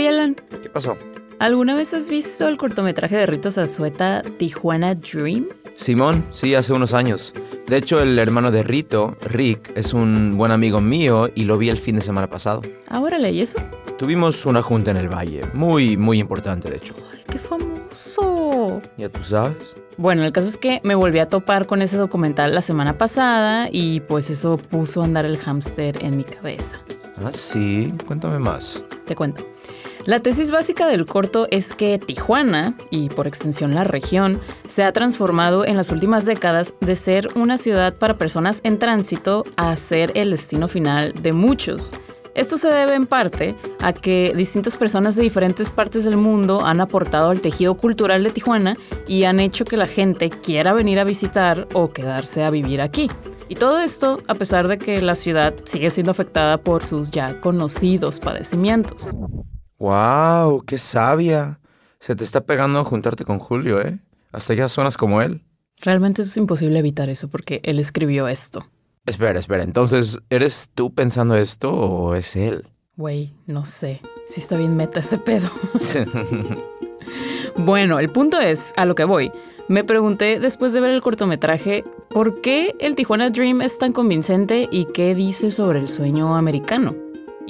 Oye, Alan, ¿Qué pasó? ¿alguna vez has visto el cortometraje de Rito Azueta Tijuana Dream? Simón, sí, hace unos años. De hecho, el hermano de Rito, Rick, es un buen amigo mío y lo vi el fin de semana pasado. Ahora leí eso. Tuvimos una junta en el valle, muy, muy importante, de hecho. Ay, qué famoso. ¿Ya tú sabes? Bueno, el caso es que me volví a topar con ese documental la semana pasada y pues eso puso a andar el hámster en mi cabeza. Ah, sí, cuéntame más. Te cuento. La tesis básica del corto es que Tijuana, y por extensión la región, se ha transformado en las últimas décadas de ser una ciudad para personas en tránsito a ser el destino final de muchos. Esto se debe en parte a que distintas personas de diferentes partes del mundo han aportado al tejido cultural de Tijuana y han hecho que la gente quiera venir a visitar o quedarse a vivir aquí. Y todo esto a pesar de que la ciudad sigue siendo afectada por sus ya conocidos padecimientos. ¡Wow! ¡Qué sabia! Se te está pegando juntarte con Julio, ¿eh? Hasta ya suenas como él. Realmente es imposible evitar eso porque él escribió esto. Espera, espera. Entonces, ¿eres tú pensando esto o es él? Güey, no sé. Si está bien meta ese pedo. bueno, el punto es, a lo que voy. Me pregunté después de ver el cortometraje, ¿por qué el Tijuana Dream es tan convincente y qué dice sobre el sueño americano?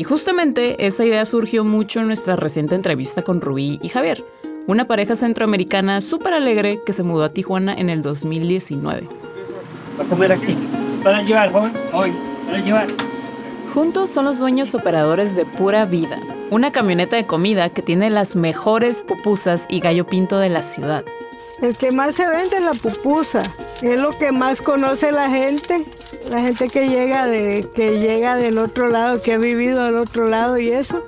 Y justamente esa idea surgió mucho en nuestra reciente entrevista con Rubí y Javier, una pareja centroamericana súper alegre que se mudó a Tijuana en el 2019. Va a comer aquí. Para llevar, joven. Hoy. Para llevar. Juntos son los dueños operadores de Pura Vida, una camioneta de comida que tiene las mejores pupusas y gallo pinto de la ciudad. El que más se vende es la pupusa. Es lo que más conoce la gente. La gente que llega, de, que llega del otro lado, que ha vivido del otro lado y eso.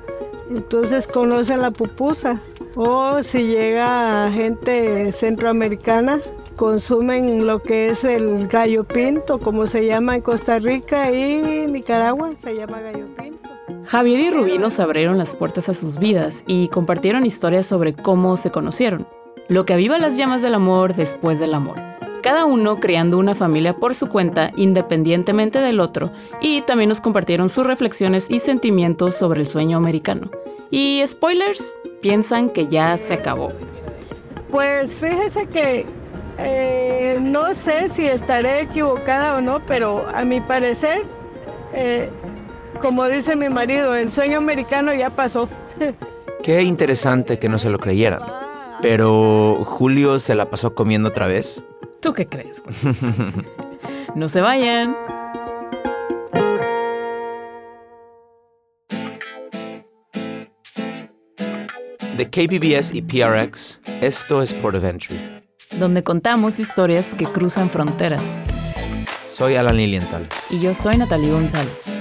Entonces conoce la pupusa. O si llega gente centroamericana, consumen lo que es el gallo pinto, como se llama en Costa Rica y Nicaragua, se llama gallo pinto. Javier y Rubí nos abrieron las puertas a sus vidas y compartieron historias sobre cómo se conocieron. Lo que aviva las llamas del amor después del amor. Cada uno creando una familia por su cuenta independientemente del otro y también nos compartieron sus reflexiones y sentimientos sobre el sueño americano. Y spoilers, piensan que ya se acabó. Pues fíjese que eh, no sé si estaré equivocada o no, pero a mi parecer, eh, como dice mi marido, el sueño americano ya pasó. Qué interesante que no se lo creyeran. Pero Julio se la pasó comiendo otra vez. ¿Tú qué crees? no se vayan. De KBBS y PRX, esto es Port of Entry. donde contamos historias que cruzan fronteras. Soy Alan Lilienthal. Y yo soy Natalie González.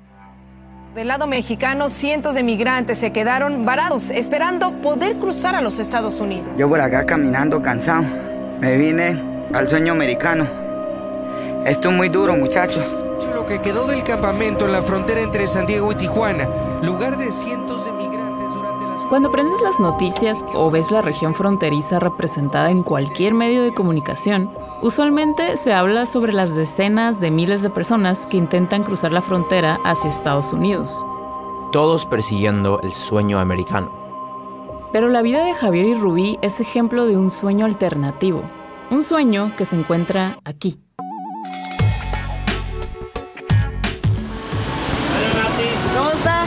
Del lado mexicano, cientos de migrantes se quedaron varados esperando poder cruzar a los Estados Unidos. Yo por acá caminando cansado. Me vine al sueño americano. Esto es muy duro, muchachos. Lo que quedó del campamento en la frontera entre San Diego y Tijuana, lugar de cientos de migrantes durante las... Cuando prendes las noticias o ves la región fronteriza representada en cualquier medio de comunicación, usualmente se habla sobre las decenas de miles de personas que intentan cruzar la frontera hacia Estados Unidos. Todos persiguiendo el sueño americano. Pero la vida de Javier y Rubí es ejemplo de un sueño alternativo. Un sueño que se encuentra aquí. Hola, Nati. ¿Cómo está?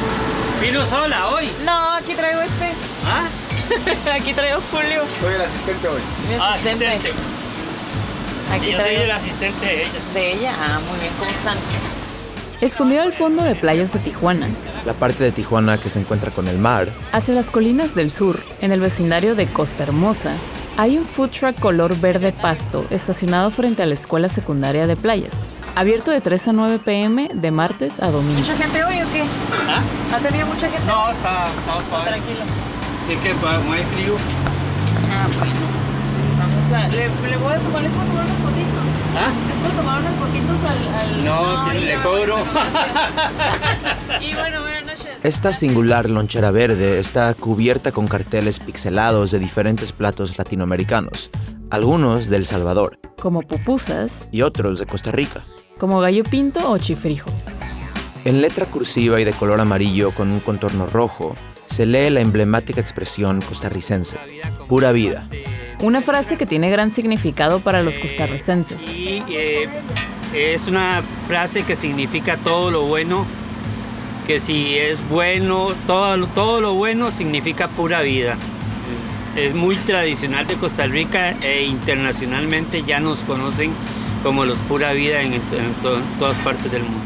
¿Vino sola hoy? No, aquí traigo este. ¿Ah? aquí traigo Julio. Soy el asistente hoy. Mi Ah, asistente. asistente. Aquí yo soy el asistente de ella. de ella. Ah, muy bien, ¿cómo están? Escondido al fondo de playas de Tijuana, La parte de Tijuana que se encuentra con el mar, hacia las colinas del sur, en el vecindario de Costa Hermosa, hay un food truck color verde pasto estacionado frente a la escuela secundaria de playas, abierto de 3 a 9 pm de martes a domingo. ¿Mucha gente hoy o qué? ¿Ah? ¿Ha tenido mucha gente? No, está, está suave. Tranquilo. Es que no hay frío. Ah, bueno. Le, le voy a tomar, les puedo tomar unas fotitos. ¿Ah? Les puedo tomar unas fotitos al. al- No, que y le cobro. Y bueno, buenas noches. esta singular lonchera verde está cubierta con carteles pixelados de diferentes platos latinoamericanos, algunos de El Salvador Como pupusas, y otros de Costa Rica. como gallo pinto o chifrijo. En letra cursiva y de color amarillo con un contorno rojo, se lee la emblemática expresión costarricense, pura vida. Una frase que tiene gran significado para los costarricenses. Y eh, es una frase que significa todo lo bueno, que si es bueno, todo, lo- todo lo bueno significa pura vida. Es, es muy tradicional de Costa Rica e internacionalmente ya nos conocen como los pura vida en, en to- en todas partes del mundo.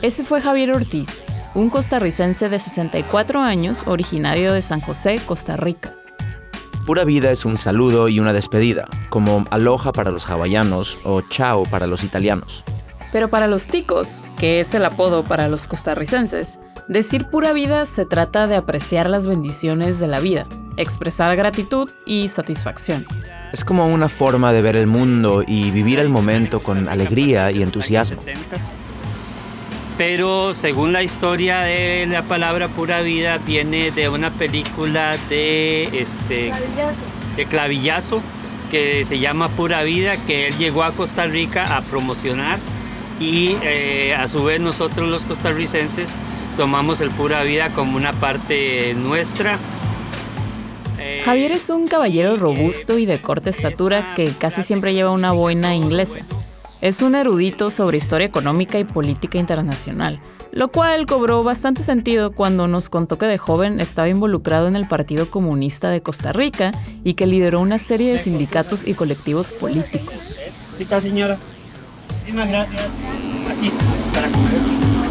Ese fue Javier Ortiz, un costarricense de 64 años, originario de San José, Costa Rica. Pura vida es un saludo y una despedida, como aloha para los hawaianos o chao para los italianos. Pero para los ticos, que es el apodo para los costarricenses, decir pura vida se trata de apreciar las bendiciones de la vida, expresar gratitud y satisfacción. Es como una forma de ver el mundo y vivir el momento con alegría y entusiasmo. 70s. Pero según la historia de la palabra pura vida viene de una película de este de Clavillazo que se llama Pura Vida que él llegó a Costa Rica a promocionar y eh, a su vez nosotros los costarricenses tomamos el Pura Vida como una parte nuestra. Eh, Javier es un caballero robusto y de corta estatura que casi siempre lleva una boina inglesa. Es un erudito sobre historia económica y política internacional, lo cual cobró bastante sentido cuando nos contó que de joven estaba involucrado en el Partido Comunista de Costa Rica y que lideró una serie de sindicatos y colectivos políticos. Aquí está, señora. Muchísimas gracias. Aquí, para comer.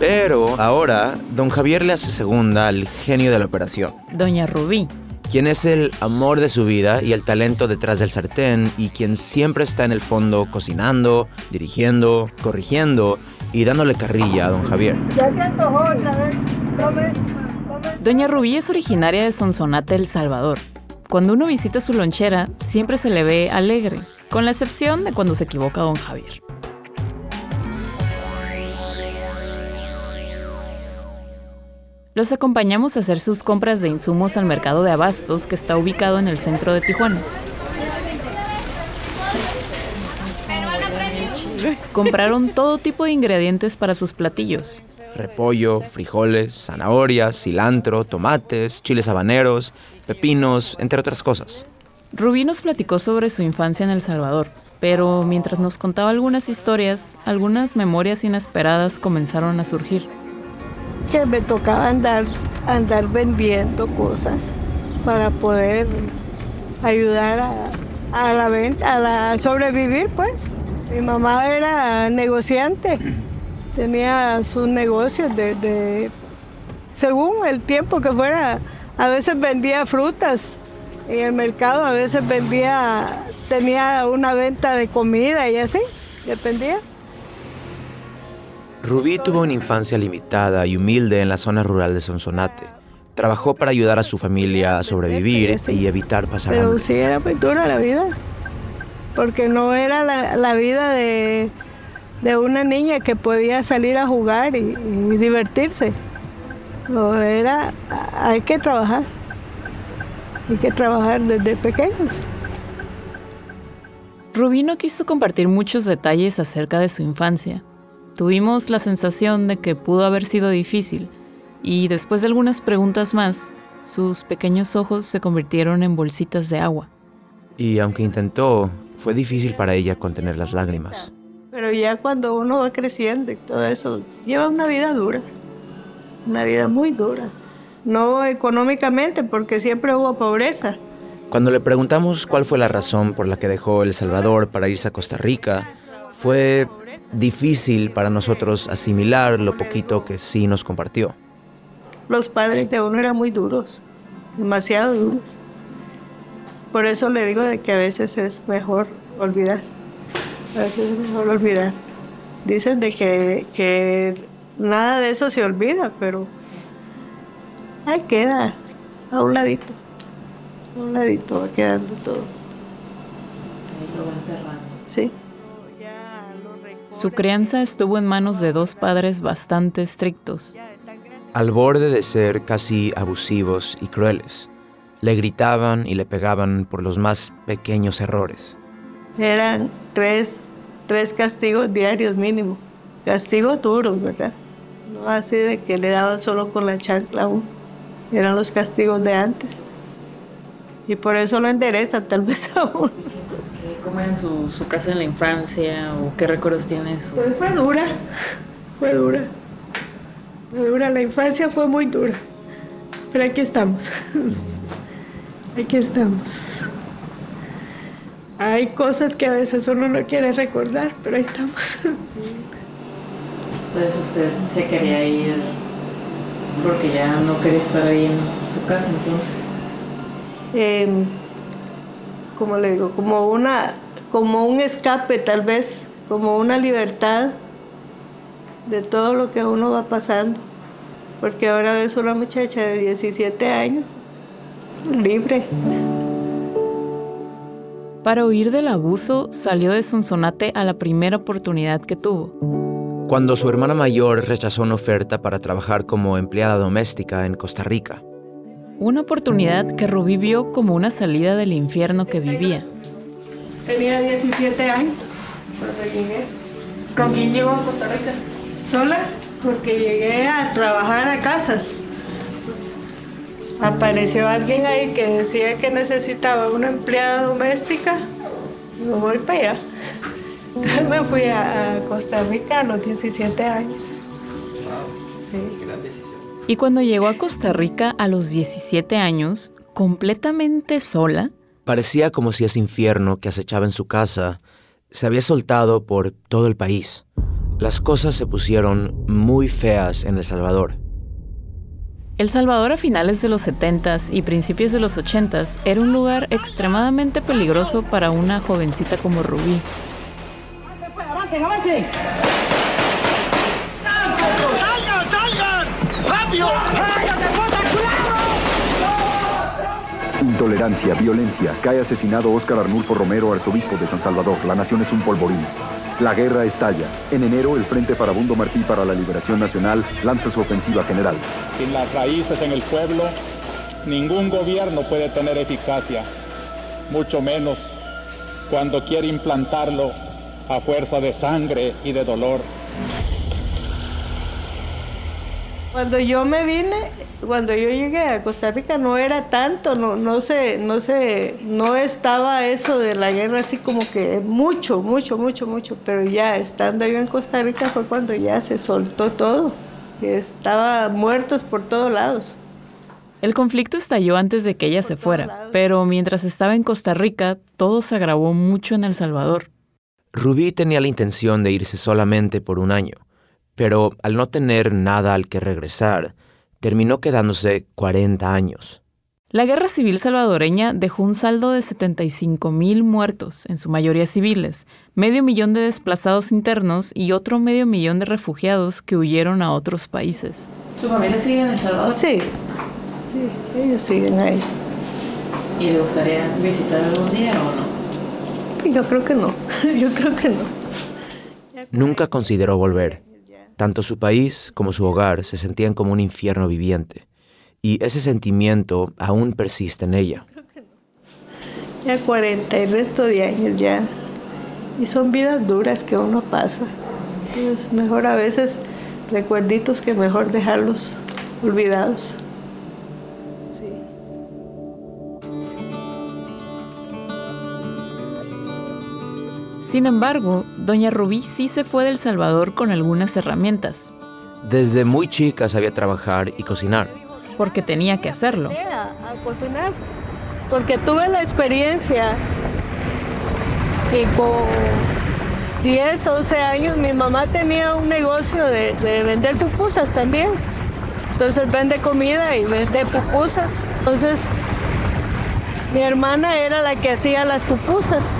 Pero ahora, don Javier le hace segunda al genio de la operación, Doña Rubí, quien es el amor de su vida y el talento detrás del sartén y quien siempre está en el fondo cocinando, dirigiendo, corrigiendo y dándole carrilla a don Javier. Ya se antojó otra vez. Tome, tome. Doña Rubí es originaria de Sonsonate, El Salvador. Cuando uno visita su lonchera, siempre se le ve alegre, con la excepción de cuando se equivoca don Javier. Los acompañamos a hacer sus compras de insumos al mercado de abastos que está ubicado en el centro de Tijuana. Compraron todo tipo de ingredientes para sus platillos. Repollo, frijoles, zanahorias, cilantro, tomates, chiles habaneros, pepinos, entre otras cosas. Rubí nos platicó sobre su infancia en El Salvador, pero mientras nos contaba algunas historias, algunas memorias inesperadas comenzaron a surgir. Que me tocaba andar, andar vendiendo cosas para poder ayudar a, a la venta, a, sobrevivir, pues. Mi mamá era negociante, tenía sus negocios de- según el tiempo que fuera. A veces vendía frutas en el mercado, a veces vendía, tenía una venta de comida y así, dependía. Rubí tuvo una infancia limitada y humilde en la zona rural de Sonsonate. Trabajó para ayudar a su familia a sobrevivir y evitar pasar Pero hambre. sí era muy dura la vida, porque no era la, la vida de, de una niña que podía salir a jugar y, y divertirse. No, era, hay que trabajar, hay que trabajar desde pequeños. Rubí no quiso compartir muchos detalles acerca de su infancia. Tuvimos la sensación de que pudo haber sido difícil, y después de algunas preguntas más, sus pequeños ojos se convirtieron en bolsitas de agua. Y aunque intentó, fue difícil para ella contener las lágrimas. Pero ya cuando uno va creciendo y todo eso, lleva una vida dura, una vida muy dura. No económicamente, porque siempre hubo pobreza. Cuando le preguntamos cuál fue la razón por la que dejó El Salvador para irse a Costa Rica, fue difícil para nosotros asimilar lo poquito que sí nos compartió. Los padres de uno eran muy duros, demasiado duros. Por eso le digo de que a veces es mejor olvidar. A veces es mejor olvidar. Dicen de que, que nada de eso se olvida, pero ahí queda, a un ladito. A un ladito va quedando todo. Sí. Su crianza estuvo en manos de dos padres bastante estrictos. Al borde de ser casi abusivos y crueles. Le gritaban y le pegaban por los más pequeños errores. Eran tres, tres castigos diarios mínimo. Castigos duros, ¿verdad? No así de que le daban solo con la chancla aún. Eran los castigos de antes. Y por eso lo endereza tal vez aún. ¿Cómo era su, su, casa en la infancia o qué recuerdos tiene su... Pues fue dura, fue dura. Fue dura, la infancia fue muy dura. Pero aquí estamos. Aquí estamos. Hay cosas que a veces uno no quiere recordar, pero ahí estamos. Entonces usted se quería ir porque ya no quería estar ahí en su casa, entonces. Eh, como le digo, como una, como un escape tal vez, como una libertad de todo lo que uno va pasando. Porque ahora ves una muchacha de 17 años libre. Para huir del abuso, salió de Sonsonate a la primera oportunidad que tuvo. Cuando su hermana mayor rechazó una oferta para trabajar como empleada doméstica en Costa Rica. Una oportunidad que Rubí vio como una salida del infierno que vivía. Tenía 17 años cuando llegué. ¿Con quién llegó a Costa Rica? Sola, porque llegué a trabajar a casas. Apareció alguien ahí que decía que necesitaba una empleada doméstica. Me voy para allá. Entonces me fui a, a Costa Rica a los 17 años. Sí. Y cuando llegó a Costa Rica a los 17 años, completamente sola, Parecía como si ese infierno que acechaba en su casa se había soltado por todo el país. Las cosas se pusieron muy feas en El Salvador. El Salvador a finales de los 70s y principios de los 80s era un lugar extremadamente peligroso para una jovencita como Rubí. ¡Avancen, avancen! ¡Rápido! Intolerancia, violencia. Cae asesinado Óscar Arnulfo Romero, arzobispo de San Salvador. La nación es un polvorín. La guerra estalla. En enero, el Frente Farabundo Martí para la Liberación Nacional lanza su ofensiva general. Sin las raíces en el pueblo, ningún gobierno puede tener eficacia, mucho menos cuando quiere implantarlo a fuerza de sangre y de dolor. Cuando yo me vine, cuando yo llegué a Costa Rica no era tanto, no, no se, no se, no estaba eso de la guerra así como que mucho, mucho, mucho, mucho, pero ya estando yo en Costa Rica fue cuando ya se soltó todo, estaba muertos por todos lados. El conflicto estalló antes de que ella se fuera, pero mientras estaba en Costa Rica, todo se agravó mucho en El Salvador. Rubí tenía la intención de irse solamente por un año, pero al no tener nada al que regresar, terminó quedándose 40 años. La guerra civil salvadoreña dejó un saldo de 75 mil muertos, en su mayoría civiles, medio millón de desplazados internos y otro medio millón de refugiados que huyeron a otros países. ¿Su familia sigue en El Salvador? Sí, sí, ellos siguen ahí. ¿Y le gustaría visitar algún día o no? Yo creo que no, yo creo que no. Nunca consideró volver. Tanto su país como su hogar se sentían como un infierno viviente, y ese sentimiento aún persiste en ella. Ya 40 y resto de años ya, y son vidas duras que uno pasa. Es mejor a veces recuerditos que mejor dejarlos olvidados. Sin embargo, doña Rubí sí se fue del Salvador con algunas herramientas. Desde muy chica sabía trabajar y cocinar. Porque tenía que hacerlo. A, a cocinar. Porque tuve la experiencia que con 10, 11 años mi mamá tenía un negocio de, de vender pupusas también. Entonces vende comida y vende pupusas. Entonces mi hermana era la que hacía las pupusas.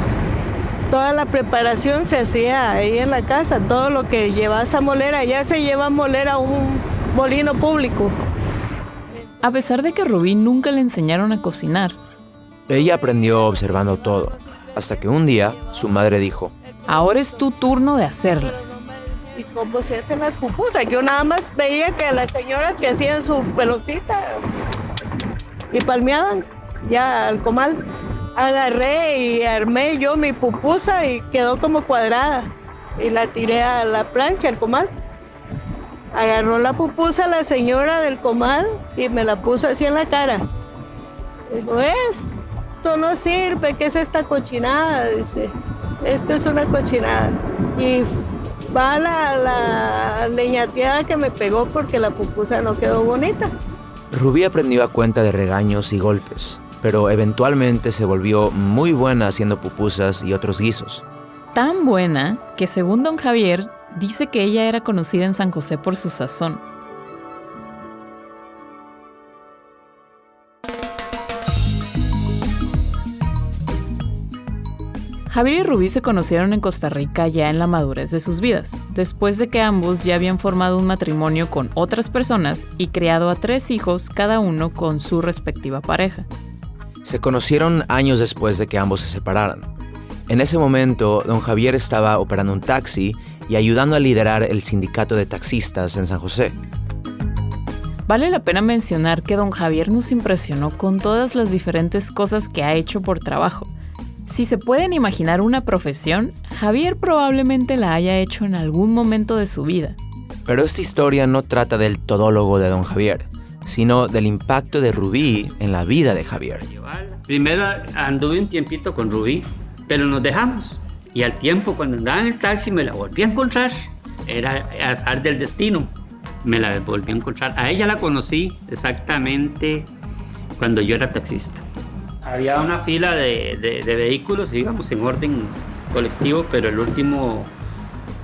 Toda la preparación se hacía ahí en la casa. Todo lo que llevas a moler, allá se lleva a moler a un molino público. A pesar de que Rubí nunca le enseñaron a cocinar. Ella aprendió observando todo, hasta que un día su madre dijo, Ahora es tu turno de hacerlas. ¿Y cómo se hacen las pupusas? Yo nada más veía que las señoras que hacían su pelotita y palmeaban ya al comal. Agarré y armé yo mi pupusa y quedó como cuadrada. Y la tiré a la plancha, al comal. Agarró la pupusa la señora del comal y me la puso así en la cara. Dijo, esto no sirve, ¿qué es esta cochinada? Dice, esto es una cochinada. Y va la, la leñateada que me pegó porque la pupusa no quedó bonita. Rubí aprendió a cuenta de regaños y golpes pero eventualmente se volvió muy buena haciendo pupusas y otros guisos. Tan buena que según don Javier dice que ella era conocida en San José por su sazón. Javier y Rubí se conocieron en Costa Rica ya en la madurez de sus vidas, después de que ambos ya habían formado un matrimonio con otras personas y criado a tres hijos, cada uno con su respectiva pareja. Se conocieron años después de que ambos se separaran. En ese momento, don Javier estaba operando un taxi y ayudando a liderar el sindicato de taxistas en San José. Vale la pena mencionar que don Javier nos impresionó con todas las diferentes cosas que ha hecho por trabajo. Si se pueden imaginar una profesión, Javier probablemente la haya hecho en algún momento de su vida. Pero esta historia no trata del todólogo de don Javier, sino del impacto de Rubí en la vida de Javier. Primero anduve un tiempito con Rubí, pero nos dejamos. Y al tiempo, cuando andaba en el taxi, me la volví a encontrar. Era azar del destino. Me la volví a encontrar. A ella la conocí exactamente cuando yo era taxista. Había una fila de, de, vehículos, íbamos en orden colectivo, pero el último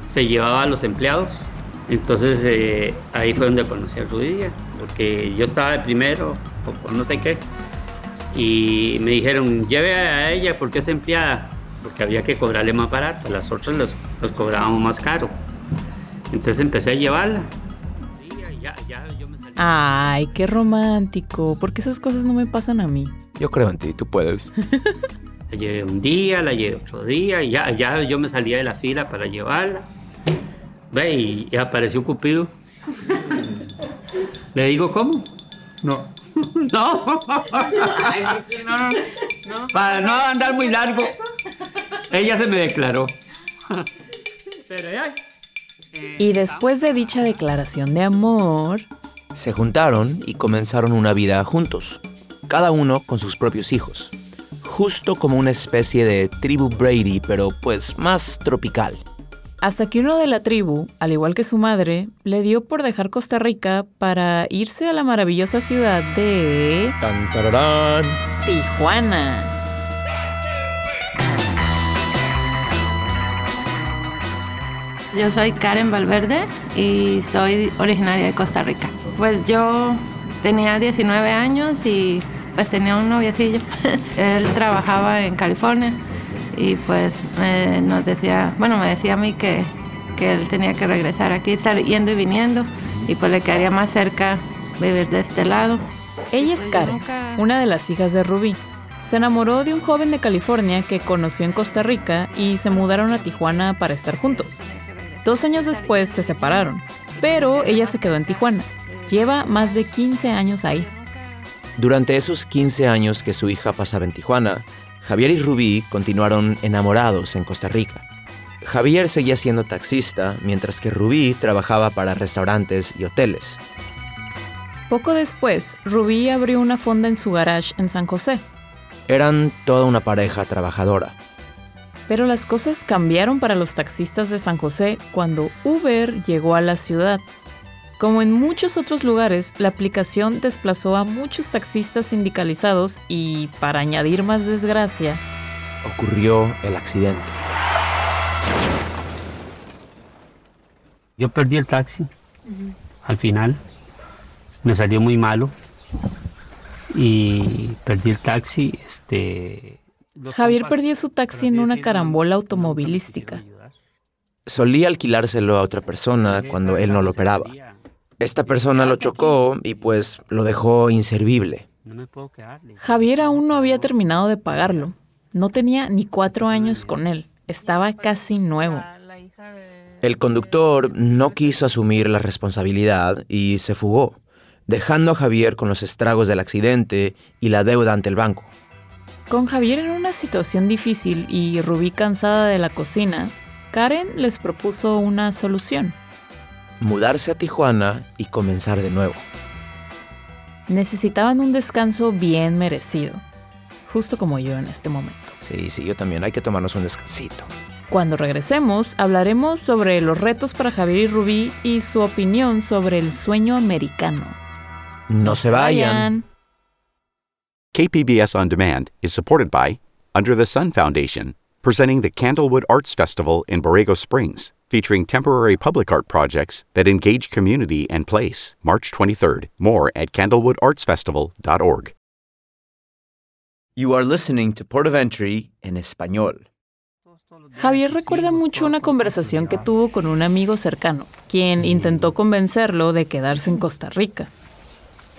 se llevaba a los empleados. Entonces eh, ahí fue donde conocí a Rubí, porque yo estaba de primero, o no sé qué. Y me dijeron, lleve a ella porque es empleada, porque había que cobrarle más barato, las otras las, cobrábamos más caro. Entonces empecé a llevarla. Ay, qué romántico, porque esas cosas no me pasan a mí. Yo creo en ti, tú puedes. la llevé un día, la llevé otro día, y ya, ya yo me salía de la fila para llevarla. Ve, y, apareció Cupido. Le digo, ¿cómo? No. No. Para no andar muy largo, ella se me declaró. Y después de dicha declaración de amor, se juntaron y comenzaron una vida juntos, cada uno con sus propios hijos, justo como una especie de tribu Brady, pero pues más tropical. Hasta que uno de la tribu, al igual que su madre, le dio por dejar Costa Rica para irse a la maravillosa ciudad de... Tijuana. Yo soy Karen Valverde y soy originaria de Costa Rica. Pues yo tenía 19 años y pues tenía un noviecillo. Él trabajaba en California y pues nos decía, bueno, me decía a mí que, que él tenía que regresar aquí, estar yendo y viniendo y pues le quedaría más cerca vivir de este lado. Ella es pues Karen, una de las hijas de Rubí. Se enamoró de un joven de California que conoció en Costa Rica y se mudaron a Tijuana para estar juntos. Dos años después se separaron, pero ella se quedó en Tijuana. Lleva más de 15 años ahí. Durante esos 15 años que su hija pasaba en Tijuana, Javier y Rubí continuaron enamorados en Costa Rica. Javier seguía siendo taxista, mientras que Rubí trabajaba para restaurantes y hoteles. Poco después, Rubí abrió una fonda en su garage en San José. Eran toda una pareja trabajadora. Pero las cosas cambiaron para los taxistas de San José cuando Uber llegó a la ciudad. Como en muchos otros lugares, la aplicación desplazó a muchos taxistas sindicalizados y, para añadir más desgracia, ocurrió el accidente. Yo perdí el taxi. Al final me salió muy malo y perdí el taxi. Este, Javier perdió su taxi en una carambola automovilística. Solía alquilárselo a otra persona cuando él no lo operaba. Esta persona lo chocó y pues lo dejó inservible. Javier aún no había terminado de pagarlo. No tenía ni cuatro años con él. Estaba casi nuevo. El conductor no quiso asumir la responsabilidad y se fugó, dejando a Javier con los estragos del accidente y la deuda ante el banco. Con Javier en una situación difícil y Rubí cansada de la cocina, Karen les propuso una solución. Mudarse a Tijuana y comenzar de nuevo. Necesitaban un descanso bien merecido, justo como yo en este momento. Sí, sí, yo también. Hay que tomarnos un descansito. Cuando regresemos, hablaremos sobre los retos para Javier y Rubí y su opinión sobre el sueño americano. No se vayan. KPBS On Demand is supported by Under the Sun Foundation, presenting the Candlewood Arts Festival in Borrego Springs, featuring temporary public art projects that engage community and place. March 23rd. More at candlewoodartsfestival.org. You are listening to Port of Entry en español. Javier recuerda mucho una conversación que tuvo con un amigo cercano, quien intentó convencerlo de quedarse en Costa Rica.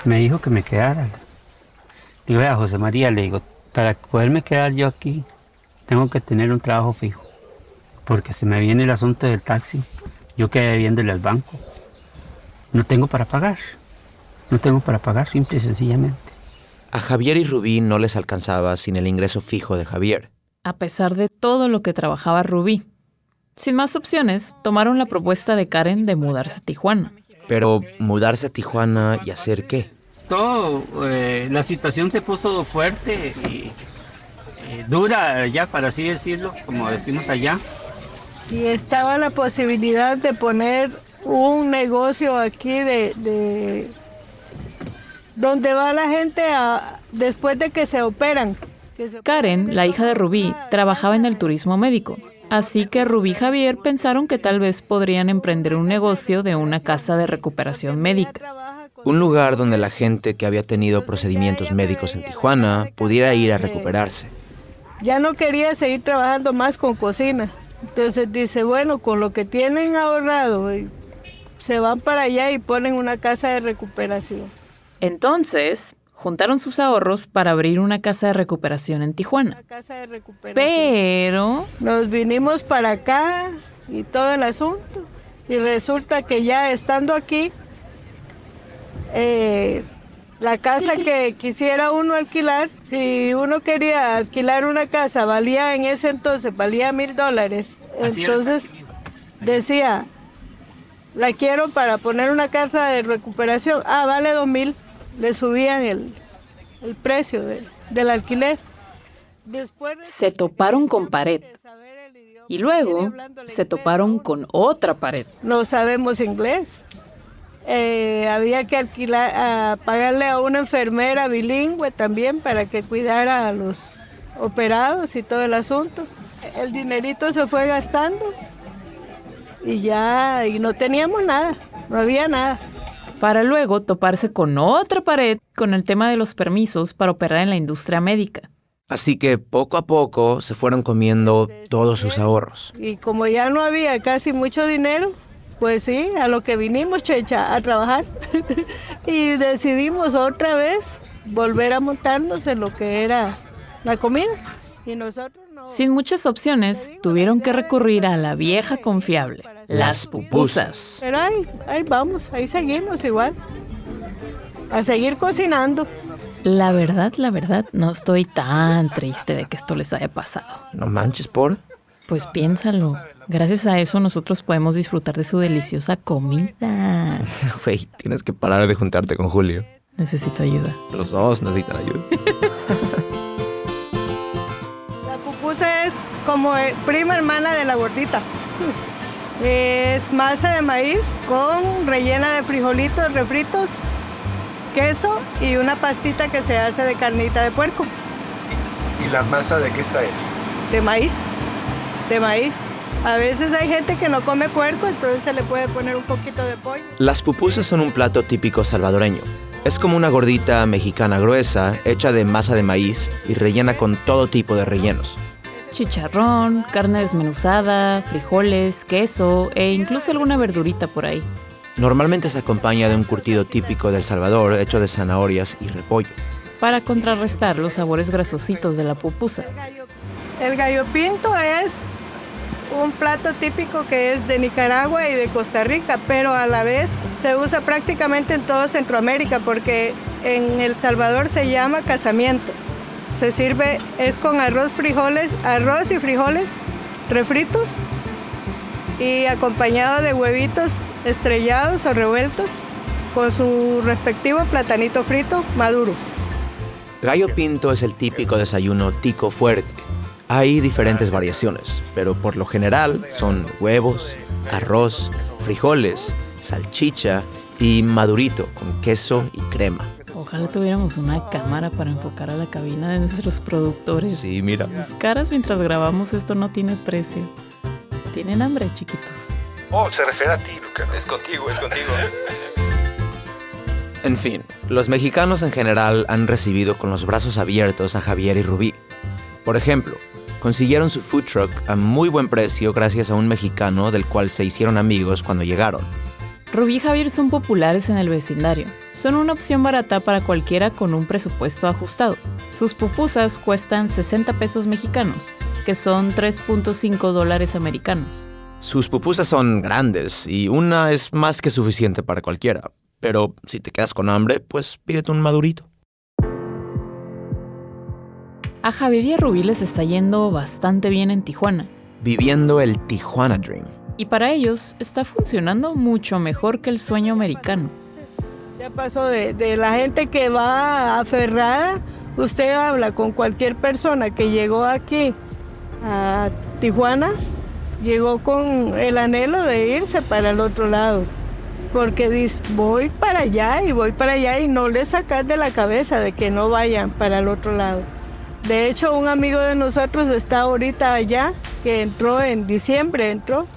Me dijo que me quedara. Digo, a José María, le digo, para poderme quedar yo aquí, tengo que tener un trabajo fijo. Porque se me viene el asunto del taxi. Yo quedé viéndole al banco. No tengo para pagar. No tengo para pagar, simple y sencillamente. A Javier y Rubí no les alcanzaba sin el ingreso fijo de Javier. A pesar de todo lo que trabajaba Rubí. Sin más opciones, tomaron la propuesta de Karen de mudarse a Tijuana. Pero, ¿mudarse a Tijuana y hacer qué? todo, eh, la situación se puso fuerte y eh, dura ya, para así decirlo, como decimos allá. Y estaba la posibilidad de poner un negocio aquí de, donde va la gente después de que se operan. Karen, la hija de Rubí, trabajaba en el turismo médico. Así que Rubí y Javier pensaron que tal vez podrían emprender un negocio de una casa de recuperación médica. Un lugar donde la gente que había tenido procedimientos médicos en Tijuana pudiera ir a recuperarse. Ya no quería seguir trabajando más con cocina. Entonces dice, bueno, con lo que tienen ahorrado, se van para allá y ponen una casa de recuperación. Entonces, juntaron sus ahorros para abrir una casa de recuperación en Tijuana. Pero... Nos vinimos para acá y todo el asunto. Y resulta que ya estando aquí, eh, la casa que quisiera uno alquilar, si uno quería alquilar una casa, valía en ese entonces, valía mil dólares. Entonces decía, la quiero para poner una casa de recuperación. Ah, vale dos mil. Le subían el, precio del alquiler. Después se toparon con pared. Y luego se toparon con otra pared. No sabemos inglés. Eh, había que alquilar, a pagarle a una enfermera bilingüe también para que cuidara a los operados y todo el asunto. El dinerito se fue gastando y ya y no teníamos nada, no había nada. Para luego toparse con otra pared con el tema de los permisos para operar en la industria médica. Así que poco a poco se fueron comiendo todos sus ahorros. Y como ya no había casi mucho dinero, pues sí, a lo que vinimos, Checha, a trabajar. y decidimos otra vez volver a montarnos en lo que era la comida. Y nosotros Sin muchas opciones, tuvieron que recurrir a la vieja confiable, las pupusas. Pero ahí, ahí vamos, ahí seguimos igual. A seguir cocinando. La verdad, la verdad, no estoy tan triste de que esto les haya pasado. No manches, por. Pues piénsalo. Gracias a eso nosotros podemos disfrutar de su deliciosa comida. Güey, tienes que parar de juntarte con Julio. Necesito ayuda. Los dos necesitan ayuda. La pupusa es como prima hermana de la gordita. Es masa de maíz con rellena de frijolitos refritos, queso y una pastita que se hace de carnita de puerco. ¿Y la masa de qué está hecha? De maíz, de maíz. A veces hay gente que no come puerco, entonces se le puede poner un poquito de pollo. Las pupusas son un plato típico salvadoreño. Es como una gordita mexicana gruesa, hecha de masa de maíz y rellena con todo tipo de rellenos. Chicharrón, carne desmenuzada, frijoles, queso e incluso alguna verdurita por ahí. Normalmente se acompaña de un curtido típico del Salvador hecho de zanahorias y repollo. Para contrarrestar los sabores grasositos de la pupusa. El gallo pinto es un plato típico que es de Nicaragua y de Costa Rica, pero a la vez se usa prácticamente en toda Centroamérica porque en El Salvador se llama casamiento. Se sirve, es con arroz, frijoles, arroz y frijoles refritos y acompañado de huevitos estrellados o revueltos con su respectivo platanito frito maduro. Gallo pinto es el típico desayuno tico fuerte hay diferentes variaciones, pero por lo general son huevos, arroz, frijoles, salchicha y madurito con queso y crema. Ojalá tuviéramos una cámara para enfocar a la cabina de nuestros productores. Sí, mira. Las caras mientras grabamos esto no tiene precio. ¿Tienen hambre, chiquitos? Oh, se refiere a ti, Lucas. Es contigo, es contigo. En fin, los mexicanos en general han recibido con los brazos abiertos a Javier y Rubí. Por ejemplo, consiguieron su food truck a muy buen precio gracias a un mexicano del cual se hicieron amigos cuando llegaron. Rubí y Javier son populares en el vecindario. Son una opción barata para cualquiera con un presupuesto ajustado. Sus pupusas cuestan 60 pesos mexicanos, que son 3.5 dólares americanos. Sus pupusas son grandes y una es más que suficiente para cualquiera. Pero si te quedas con hambre, pues pídete un madurito. A Javier y a Rubí les está yendo bastante bien en Tijuana. Viviendo el Tijuana Dream. Y para ellos está funcionando mucho mejor que el sueño americano. Ya pasó de, de la gente que va aferrada. Usted habla con cualquier persona que llegó aquí a Tijuana, llegó con el anhelo de irse para el otro lado. Porque dice, voy para allá y voy para allá y no le sacas de la cabeza de que no vayan para el otro lado. De hecho, un amigo de nosotros está ahorita allá, que entró en diciembre, entró,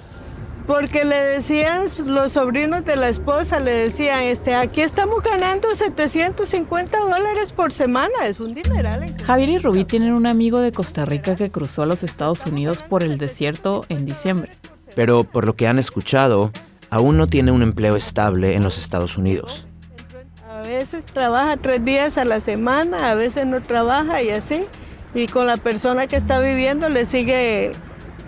porque le decían los sobrinos de la esposa, le decían, este, aquí estamos ganando 750 dólares por semana, es un dineral. Javier y Rubí tienen un amigo de Costa Rica que cruzó a los Estados Unidos por el desierto en diciembre. Pero por lo que han escuchado, aún no tiene un empleo estable en los Estados Unidos. A veces trabaja tres días a la semana, a veces no trabaja y así. Y con la persona que está viviendo le sigue,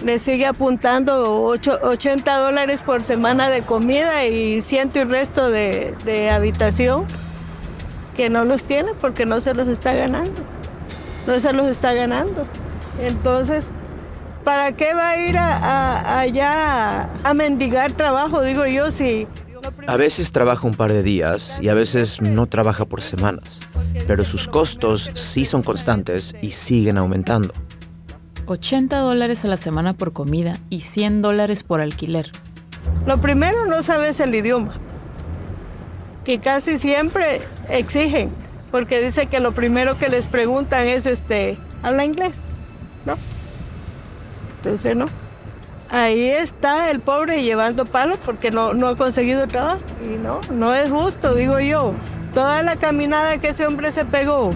le sigue apuntando 80 dólares por semana de comida y ciento y resto de, de habitación que no los tiene porque no se los está ganando. No se los está ganando. Entonces, ¿para qué va a ir allá a mendigar trabajo? Digo yo, si a veces trabaja un par de días y a veces no trabaja por semanas, pero sus costos sí son constantes y siguen aumentando. 80 dólares a la semana por comida y 100 dólares por alquiler. Lo primero no sabes el idioma, que casi siempre exigen, porque dice que lo primero que les preguntan es, este, ¿habla inglés? ¿No? Entonces no ahí está el pobre llevando palos porque no, no ha conseguido trabajo. Y no, no es justo, digo yo. Toda la caminada que ese hombre se pegó,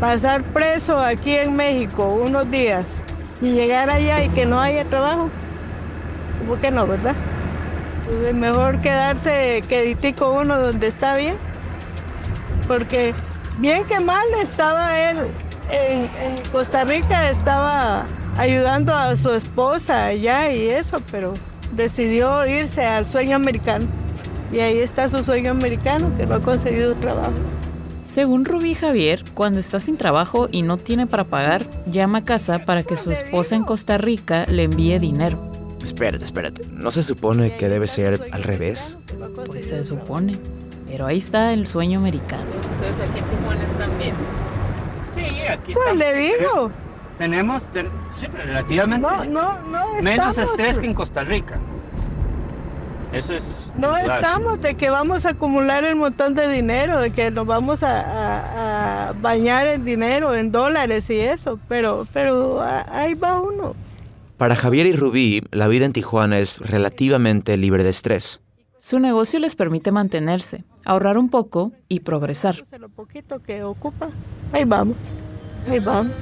pasar preso aquí en México unos días y llegar allá y que no haya trabajo, ¿cómo que no, verdad? Entonces mejor quedarse queditico uno donde está bien, porque bien que mal estaba él en Costa Rica, estaba ayudando a su esposa allá y eso, pero decidió irse al sueño americano. Y ahí está su sueño americano, que no ha conseguido trabajo. Según Rubí Javier, cuando está sin trabajo y no tiene para pagar, llama a casa para que su esposa en Costa Rica le envíe dinero. Espérate, espérate. ¿No se supone que debe ser al revés? Pues se supone. Pero ahí está el sueño americano. Ustedes aquí en Tijuana están bien. Sí, aquí Pues le digo, Tenemos ten- sí, relativamente No, sí. no, no menos estamos. estrés que en Costa Rica. Eso es. No claro. estamos de que vamos a acumular el montón de dinero, de que nos vamos a, a- a bañar en dinero, en dólares y eso, pero, pero a- ahí va uno. Para Javier y Rubí, la vida en Tijuana es relativamente libre de estrés. Su negocio les permite mantenerse, ahorrar un poco y progresar. Lo poquito que ocupa, ahí vamos, ahí vamos.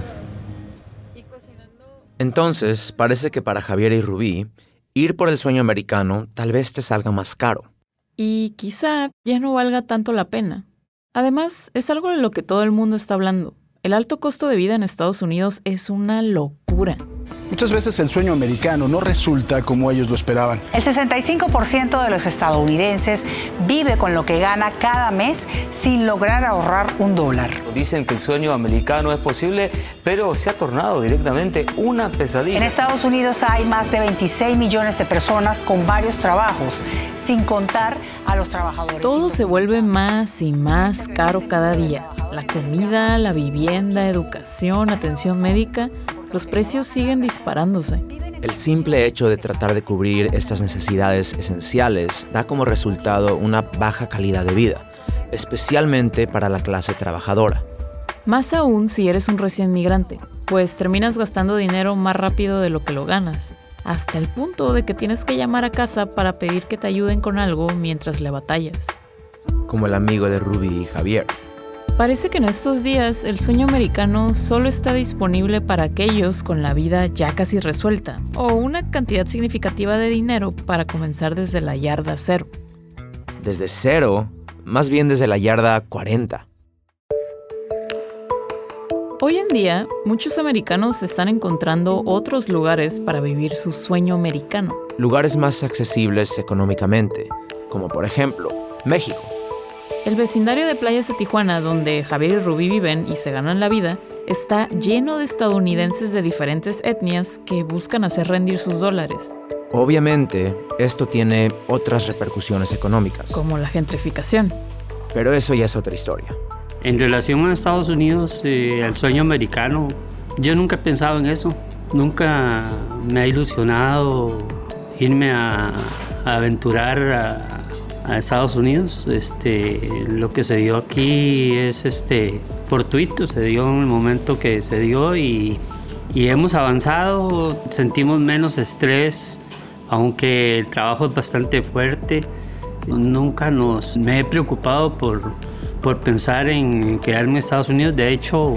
Entonces, parece que para Javier y Rubí, ir por el sueño americano tal vez te salga más caro. Y quizá ya no valga tanto la pena. Además, es algo de lo que todo el mundo está hablando. El alto costo de vida en Estados Unidos es una locura. Muchas veces el sueño americano no resulta como ellos lo esperaban. El 65% de los estadounidenses vive con lo que gana cada mes sin lograr ahorrar un dólar. Dicen que el sueño americano es posible, pero se ha tornado directamente una pesadilla. En Estados Unidos hay más de 26 millones de personas con varios trabajos, sin contar a los trabajadores. Todo se vuelve más y más caro cada día. La comida, la vivienda, educación, atención médica, los precios siguen disparándose. El simple hecho de tratar de cubrir estas necesidades esenciales da como resultado una baja calidad de vida, especialmente para la clase trabajadora. Más aún si eres un recién migrante, pues terminas gastando dinero más rápido de lo que lo ganas, hasta el punto de que tienes que llamar a casa para pedir que te ayuden con algo mientras le batallas. Como el amigo de Ruby y Javier. Parece que en estos días el sueño americano solo está disponible para aquellos con la vida ya casi resuelta o una cantidad significativa de dinero para comenzar desde la yarda cero. Desde cero, más bien desde la yarda 40. Hoy en día, muchos americanos están encontrando otros lugares para vivir su sueño americano. Lugares más accesibles económicamente, como por ejemplo México. El vecindario de playas de Tijuana, donde Javier y Rubí viven y se ganan la vida, está lleno de estadounidenses de diferentes etnias que buscan hacer rendir sus dólares, Obviamente, esto tiene otras repercusiones económicas, como la gentrificación. pero eso ya es otra historia. En relación a Estados Unidos, eh, al sueño americano, yo nunca he pensado en eso. Nunca me ha ilusionado irme a, a aventurar a, a Estados Unidos. Este, lo que se dio aquí es este, fortuito, se dio en el momento que se dio y, y hemos avanzado, sentimos menos estrés, aunque el trabajo es bastante fuerte. Nunca nos, me he preocupado por, por pensar en quedarme en Estados Unidos. De hecho,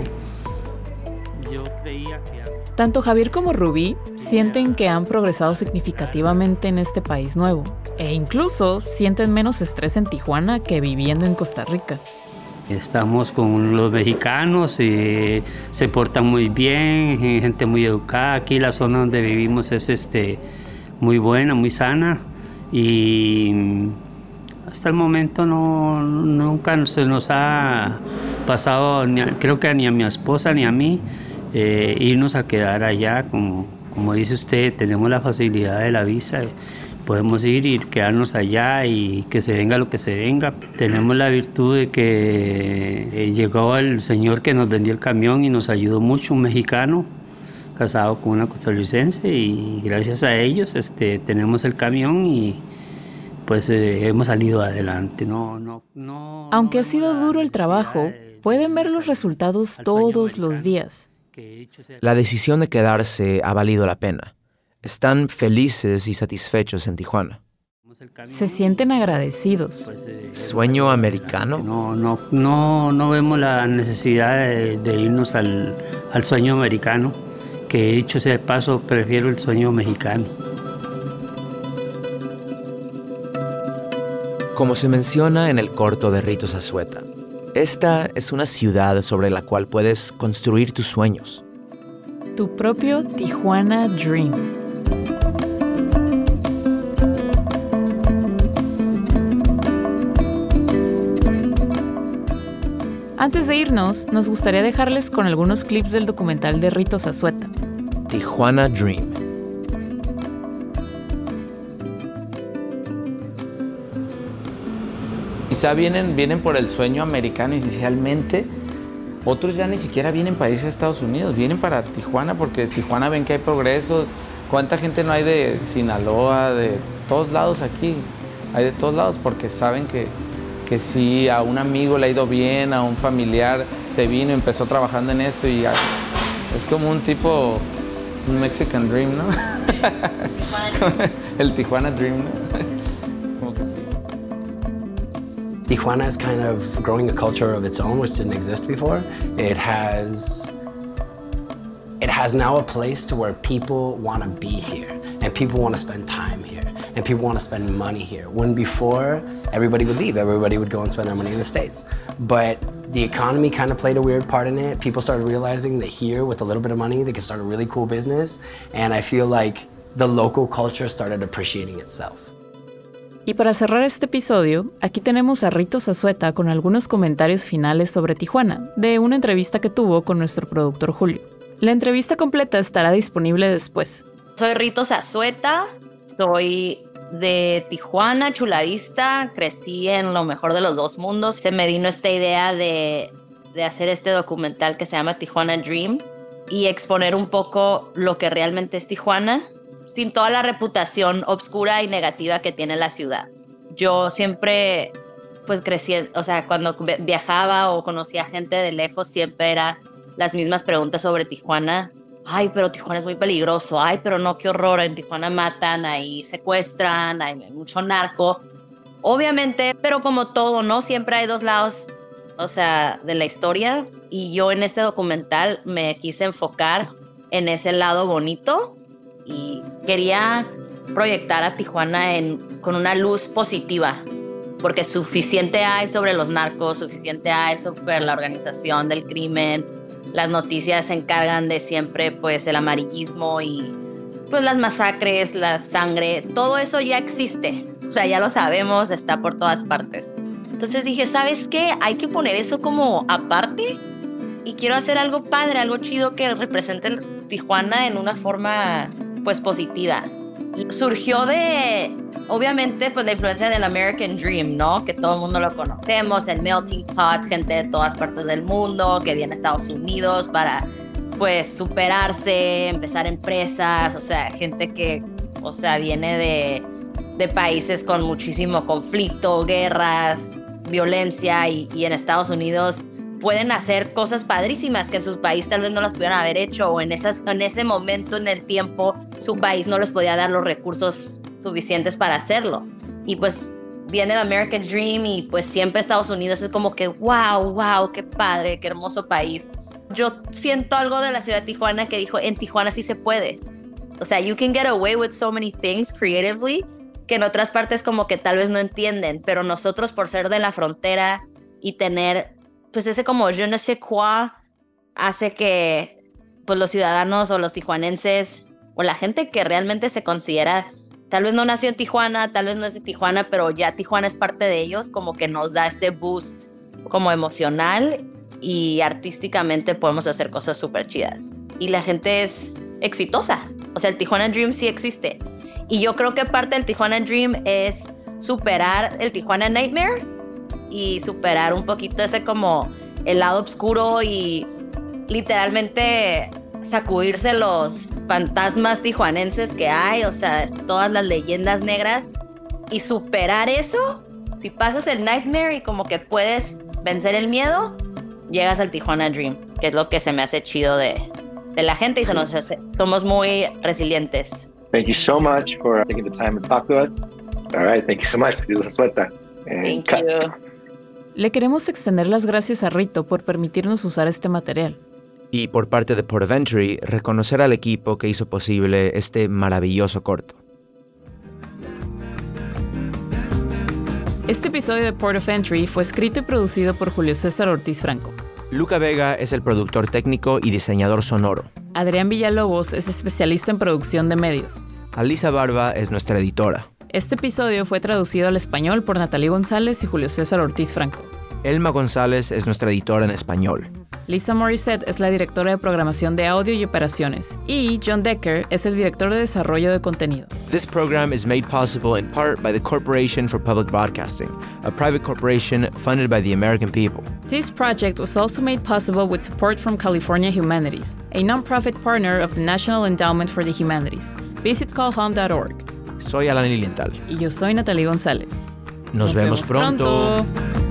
yo creía que... Tanto Javier como Rubí sienten que han progresado significativamente en este país nuevo, e incluso sienten menos estrés en Tijuana que viviendo en Costa Rica. Estamos con los mexicanos, eh, se portan muy bien, gente muy educada. Aquí la zona donde vivimos es este, muy buena, muy sana y hasta el momento no, nunca se nos ha pasado, ni a- creo que ni a mi esposa ni a mí, eh, irnos a quedar allá. Como dice usted, tenemos la facilidad de la visa. Podemos ir y quedarnos allá y que se venga lo que se venga. Tenemos la virtud de que eh, llegó el señor que nos vendió el camión y nos ayudó mucho, un mexicano casado con una costarricense y gracias a ellos este, tenemos el camión y pues eh, hemos salido adelante. No, no, no, Aunque ha sido duro el trabajo, pueden ver los resultados todos los días. La decisión de quedarse ha valido la pena. Están felices y satisfechos en Tijuana. Se sienten agradecidos. ¿Sueño americano? No, no, no, no vemos la necesidad de, de irnos al, al sueño americano, que dicho sea de paso, prefiero el sueño mexicano. Como se menciona en el corto de Rito Azueta, esta es una ciudad sobre la cual puedes construir tus sueños. Tu propio Tijuana Dream. Antes de irnos, nos gustaría dejarles con algunos clips del documental de Rito Azueta. Tijuana Dream. Quizá vienen, vienen por el sueño americano inicialmente, Otros ya ni siquiera vienen para irse a Estados Unidos, vienen para Tijuana porque Tijuana ven que hay progreso. ¿Cuánta gente no hay de Sinaloa, de todos lados aquí? Hay de todos lados porque saben que, que si a un amigo le ha ido bien, a un familiar se vino, empezó trabajando en esto y es como un tipo, un Mexican Dream, ¿no? El Tijuana Dream, ¿no? Tijuana is kind of growing a culture of its own, which didn't exist before. It has it has now a place to where people want to be here and people want to spend time here and people want to spend money here. When before everybody would leave, everybody would go and spend their money in the states. But the economy kind of played a weird part in it. People started realizing that here with a little bit of money they could start a really cool business and I feel like the local culture started appreciating itself. Y para cerrar este episodio, aquí tenemos a Rito Zazueta con algunos comentarios finales sobre Tijuana, de una entrevista que tuvo con nuestro productor Julio. La entrevista completa estará disponible después. Soy Rito Zazueta, soy de Tijuana, Chulavista, crecí en lo mejor de los dos mundos. Se me vino esta idea de, de hacer este documental que se llama Tijuana Dream y exponer un poco lo que realmente es Tijuana, sin toda la reputación obscura y negativa que tiene la ciudad. Yo siempre, pues crecí, o sea, cuando viajaba o conocía gente de lejos, siempre era las mismas preguntas sobre Tijuana. Ay, pero Tijuana es muy peligroso. Ay, pero no, qué horror. En Tijuana matan, ahí secuestran, hay mucho narco. Obviamente, pero como todo, ¿no? Siempre hay dos lados, o sea, de la historia. Y yo en este documental me quise enfocar en ese lado bonito y quería proyectar a Tijuana en, con una luz positiva, porque suficiente hay sobre los narcos, suficiente hay sobre la organización del crimen, las noticias se encargan de siempre pues el amarillismo y pues las masacres, la sangre, todo eso ya existe, o sea, ya lo sabemos, está por todas partes. Entonces dije, ¿sabes qué? Hay que poner eso como aparte y quiero hacer algo padre, algo chido que represente Tijuana en una forma pues positiva. Surgió de, obviamente, pues la influencia del American Dream, ¿no? Que todo el mundo lo conocemos, el melting pot, gente de todas partes del mundo que viene a Estados Unidos para, pues, superarse, empezar empresas, o sea, gente que, o sea, viene de, de países con muchísimo conflicto, guerras, violencia y en Estados Unidos pueden hacer cosas padrísimas que en su país tal vez no las pudieran haber hecho o en, esas, en ese momento en el tiempo su país no les podía dar los recursos suficientes para hacerlo. Y pues viene el American Dream y pues siempre Estados Unidos es como que, wow, wow, qué padre, qué hermoso país. Yo siento algo de la ciudad de Tijuana que dijo, en Tijuana sí se puede. O sea, you can get away with so many things creatively que en otras partes como que tal vez no entienden, pero nosotros por ser de la frontera y tener pues ese como je ne sais quoi hace que pues los ciudadanos o los tijuanenses o la gente que realmente se considera tal vez no nació en Tijuana, tal vez no es de Tijuana, pero ya Tijuana es parte de ellos, como que nos da este boost como emocional y artísticamente podemos hacer cosas súper chidas. Y la gente es exitosa. O sea, el Tijuana Dream sí existe. Y yo creo que parte del Tijuana Dream es superar el Tijuana Nightmare y superar un poquito ese como el lado oscuro y literalmente sacudirse los fantasmas tijuanenses que hay, o sea, todas las leyendas negras y superar eso. Si pasas el nightmare y como que puedes vencer el miedo, llegas al Tijuana Dream, que es lo que se me hace chido de, de la gente y se nos hace, somos muy resilientes. Thank you so much for taking the time to talk to us. All right, thank you so much. Suelta. Thank you. Le queremos extender las gracias a Rito por permitirnos usar este material. Y por parte de Port of Entry, reconocer al equipo que hizo posible este maravilloso corto. Este episodio de Port of Entry fue escrito y producido por Julio César Ortiz Franco. Luca Vega es el productor técnico y diseñador sonoro. Adrián Villalobos es especialista en producción de medios. Alisa Barba es nuestra editora. Este episodio fue traducido al español por Natalie González y Julio César Ortiz Franco. Elma González es nuestra editora en español. Lisa Morissette es la directora de programación de audio y operaciones, y John Decker es el director de desarrollo de contenido. This program is made possible in part by the Corporation for Public Broadcasting, a private corporation funded by the American people. This project was also made possible with support from California Humanities, a nonprofit partner of the National Endowment for the Humanities. Visit callhome.org. Soy Alan Lilienthal. Y yo soy Natalie González. Nos, vemos, pronto. pronto.